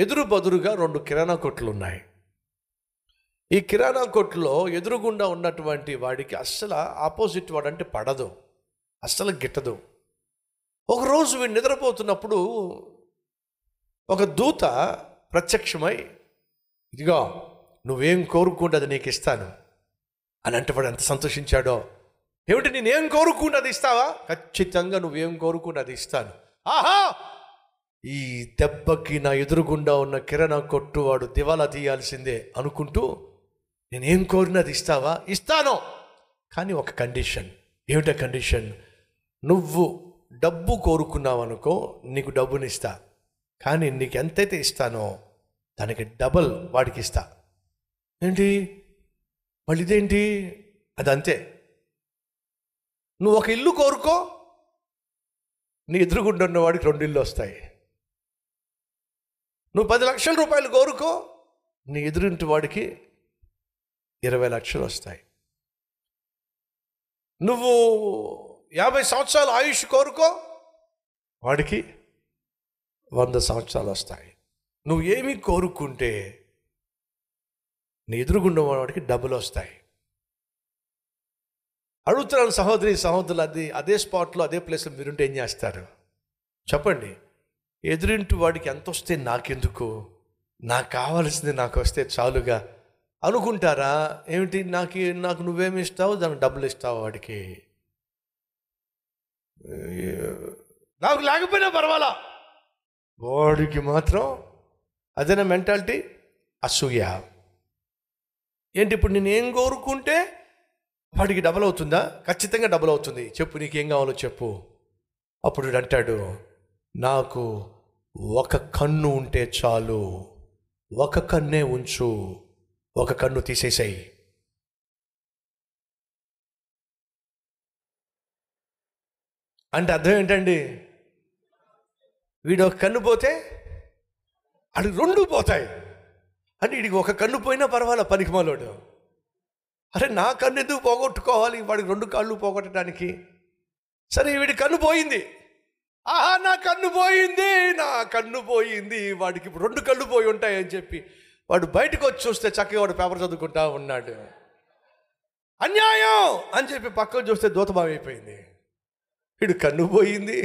ఎదురు బదురుగా రెండు కిరాణా కొట్లు ఉన్నాయి ఈ కిరాణా కొట్టులో ఎదురుగుండా ఉన్నటువంటి వాడికి అస్సలు ఆపోజిట్ వాడంటే పడదు. అస్సలు గిట్టదు. ఒకరోజు వీడు నిద్రపోతున్నప్పుడు ఒక దూత ప్రత్యక్షమై ఇదిగో నువ్వేం కోరుకుంటే అది నీకు ఇస్తాను. అని అంటే వాడు ఎంత సంతోషించాడో. ఏమిటి నేనేం కోరుకుంటే అది ఇస్తావా? ఖచ్చితంగా నువ్వేం కోరుకుంటే అది ఇస్తాను. ఆహా! ఈ దెబ్బకి నా ఎదురుగుండా ఉన్న కిరణ కొట్టువాడు దివాలా తీయాల్సిందే అనుకుంటూ నేనేం కోరినది ఇస్తావా? ఇస్తాను. కానీ ఒక కండిషన్. ఏమిటా కండిషన్? నువ్వు డబ్బు కోరుకున్నావు అనుకో నీకు డబ్బునిస్తా. కానీ నీకు ఎంతైతే ఇస్తానో దానికి డబల్ వాడికి ఇస్తా ఏంటి? మళ్ళీ ఇదేంటి అది అంతే నువ్వు ఒక ఇల్లు కోరుకో నీ ఎదురుగుండా ఉన్న వాడికి రెండు ఇల్లు వస్తాయి. నువ్వు పది లక్షల రూపాయలు కోరుకో నీ ఎదురింటి వాడికి ఇరవై లక్షలు వస్తాయి. నువ్వు యాభై సంవత్సరాల ఆయుష్ కోరుకో వాడికి వంద సంవత్సరాలు వస్తాయి. నువ్వు ఏమి కోరుకుంటే నీ ఎదురుగుండా వాడికి డబ్బులు వస్తాయి. అడుగుతున్నాను సహోదరి సహోదరులు అది అదే స్పాట్లో అదే ప్లేస్లో మీరుంటే ఏం చేస్తారు? చెప్పండి. ఎదురింటి వాడికి ఎంత వస్తే నాకెందుకు? నాకు కావాల్సింది నాకు వస్తే చాలుగా. అనుకుంటారా? ఏమిటి? నాకు నాకు నువ్వేమి ఇస్తావు? దానికి డబ్బులు ఇస్తావు వాడికి? నాకు లేకపోయినా పర్వాలా? వాడికి మాత్రం అదేనా మెంటాలిటీ? అసూయ. ఏంటి ఇప్పుడు నేను ఏం కోరుకుంటే వాడికి డబల్ అవుతుందా ఖచ్చితంగా డబల్ అవుతుంది చెప్పు నీకేం కావాలో చెప్పు. అప్పుడు అంటాడు నాకు ఒక కన్ను ఉంటే చాలు. ఒక కన్నే ఉంచు. ఒక కన్ను తీసేసాయి. అంటే అర్థం ఏంటండి? వీడు ఒక కన్ను పోతే అది రెండు పోతాయి. అంటే వీడికి ఒక కన్ను పోయినా పర్వాలే పనికి మాలోడు? అరే నా కన్ను ఎందుకు పోగొట్టుకోవాలి? వాడికి రెండు కళ్ళు పోగొట్టడానికి. సరే వీడి కన్ను పోయింది. ఆహా నా కన్ను పోయింది నా కన్ను పోయింది. వాడికి ఇప్పుడు రెండు కళ్ళు పోయి ఉంటాయని చెప్పి వాడు బయటకు వచ్చి చూస్తే చక్కగా వాడు పేపర్ చదువుకుంటా ఉన్నాడు. అన్యాయం! అని చెప్పి పక్కన చూస్తే దూతభావైపోయింది వీడు కన్ను పోయింది.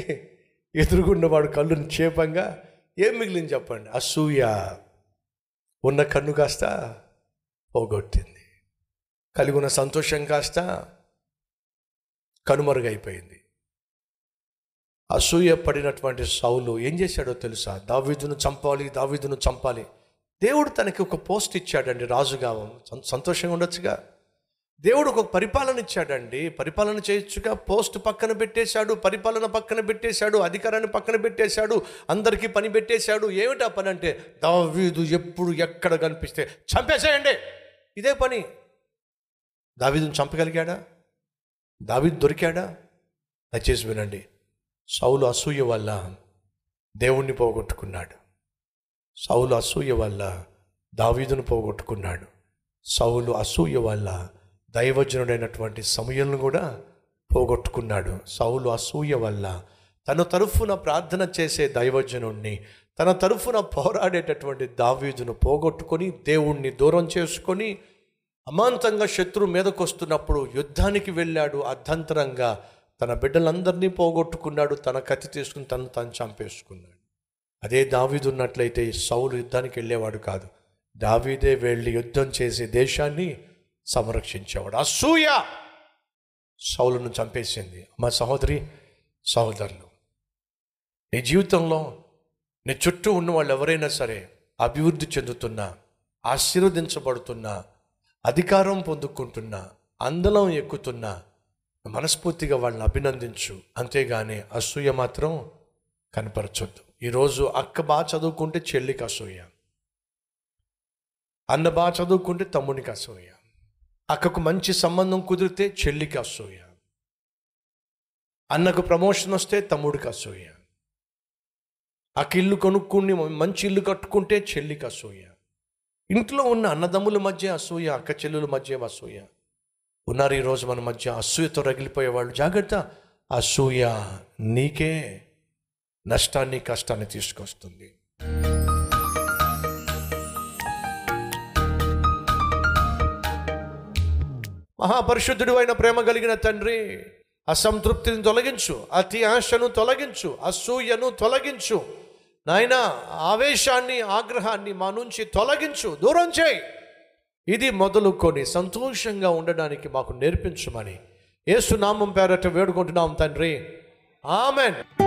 ఎదురుగున్న వాడు కళ్ళు నిక్షేపంగా ఏం మిగిలింది చెప్పండి? అసూయ. ఉన్న కన్ను కాస్త పోగొట్టింది. కలిగి ఉన్న సంతోషం కాస్త కనుమరుగైపోయింది. అసూయ పడినటువంటి సౌలు ఏం చేశాడో తెలుసా? దావీదును చంపాలి దావీదును చంపాలి. దేవుడు తనకి ఒక పోస్ట్ ఇచ్చాడండి రాజుగా సంతోషంగా ఉండొచ్చుగా? దేవుడు ఒక పరిపాలన ఇచ్చాడండి. పరిపాలన చేయొచ్చుగా? పోస్ట్ పక్కన పెట్టేశాడు పరిపాలన పక్కన పెట్టేశాడు అధికారాన్ని పక్కన పెట్టేశాడు అందరికీ పని పెట్టేశాడు. ఏమిటా పని అంటే? దావీదు ఎప్పుడు ఎక్కడ కనిపిస్తే చంపేసేయండి. ఇదే పని. దావీదును చంపగలిగాడా? దావీదు దొరికాడా? దయచేసి వినండి. సౌలు అసూయ వల్ల దేవుణ్ణి పోగొట్టుకున్నాడు. సౌలు అసూయ వల్ల దావీదును పోగొట్టుకున్నాడు. సౌలు అసూయ వల్ల దైవజనుడైనటువంటి సమయంను కూడా పోగొట్టుకున్నాడు. సౌలు అసూయ వల్ల తన తరఫున ప్రార్థన చేసే దైవజనుణ్ణి తన తరఫున పోరాడేటటువంటి దావీదును పోగొట్టుకొని దేవుణ్ణి దూరం చేసుకొని అమాంతంగా శత్రువు మీదకు వస్తున్నప్పుడు యుద్ధానికి వెళ్ళాడు. అర్ధంతరంగా తన బిడ్డలందరినీ పోగొట్టుకున్నాడు తన కత్తి తీసుకుని తను తను చంపేసుకున్నాడు. అదే దావీదు ఉన్నట్లయితే ఈ సౌలు యుద్ధానికి వెళ్ళేవాడు కాదు. దావీదే వెళ్ళి యుద్ధం చేసి దేశాన్ని సంరక్షించేవాడు. అసూయ! సౌలును చంపేసింది. మా సహోదరి సహోదరులు నీ జీవితంలో నీ చుట్టూ ఉన్న వాళ్ళు ఎవరైనా సరే అభివృద్ధి చెందుతున్నా ఆశీర్వదించబడుతున్నా అధికారం పొందుకుంటున్నా అందలం ఎక్కుతున్నా మనస్ఫూర్తిగా వాళ్ళని అభినందించు. అంతేగాని అసూయ మాత్రం కనపరచొద్దు. ఈరోజు అక్క బాగా చదువుకుంటే చెల్లికి అసూయ. అన్న బాగా చదువుకుంటే తమ్మునికి అసూయ. అక్కకు మంచి సంబంధం కుదిరితే చెల్లికి అసూయ. అన్నకు ప్రమోషన్ వస్తే తమ్ముడికి అసూయ. అక్క ఇల్లు కొనుక్కుని మంచి ఇల్లు కట్టుకుంటే చెల్లికి అసూయ. ఇంట్లో ఉన్న అన్నదమ్ముల మధ్య అసూయ అక్క చెల్లుల మధ్య అసూయ. ఉన్నారు ఈరోజు మన మధ్య. అసూయతో రగిలిపోయే వాళ్ళు. జాగ్రత్త. అసూయ నీకే నష్టాన్ని కష్టాన్ని తీసుకొస్తుంది. మహాపరిశుద్ధుడు అయిన ప్రేమ కలిగిన తండ్రి అసంతృప్తిని తొలగించు అతి ఆశను తొలగించు అసూయను తొలగించు. నాయన ఆవేశాన్ని ఆగ్రహాన్ని మా నుంచి తొలగించు. దూరం చేయి. ఇది మొదలుకొని సంతోషంగా ఉండడానికి మాకు నేర్పించమని ఏసునామం పేరట వేడుకుంటున్నాం తండ్రి. ఆమెన్.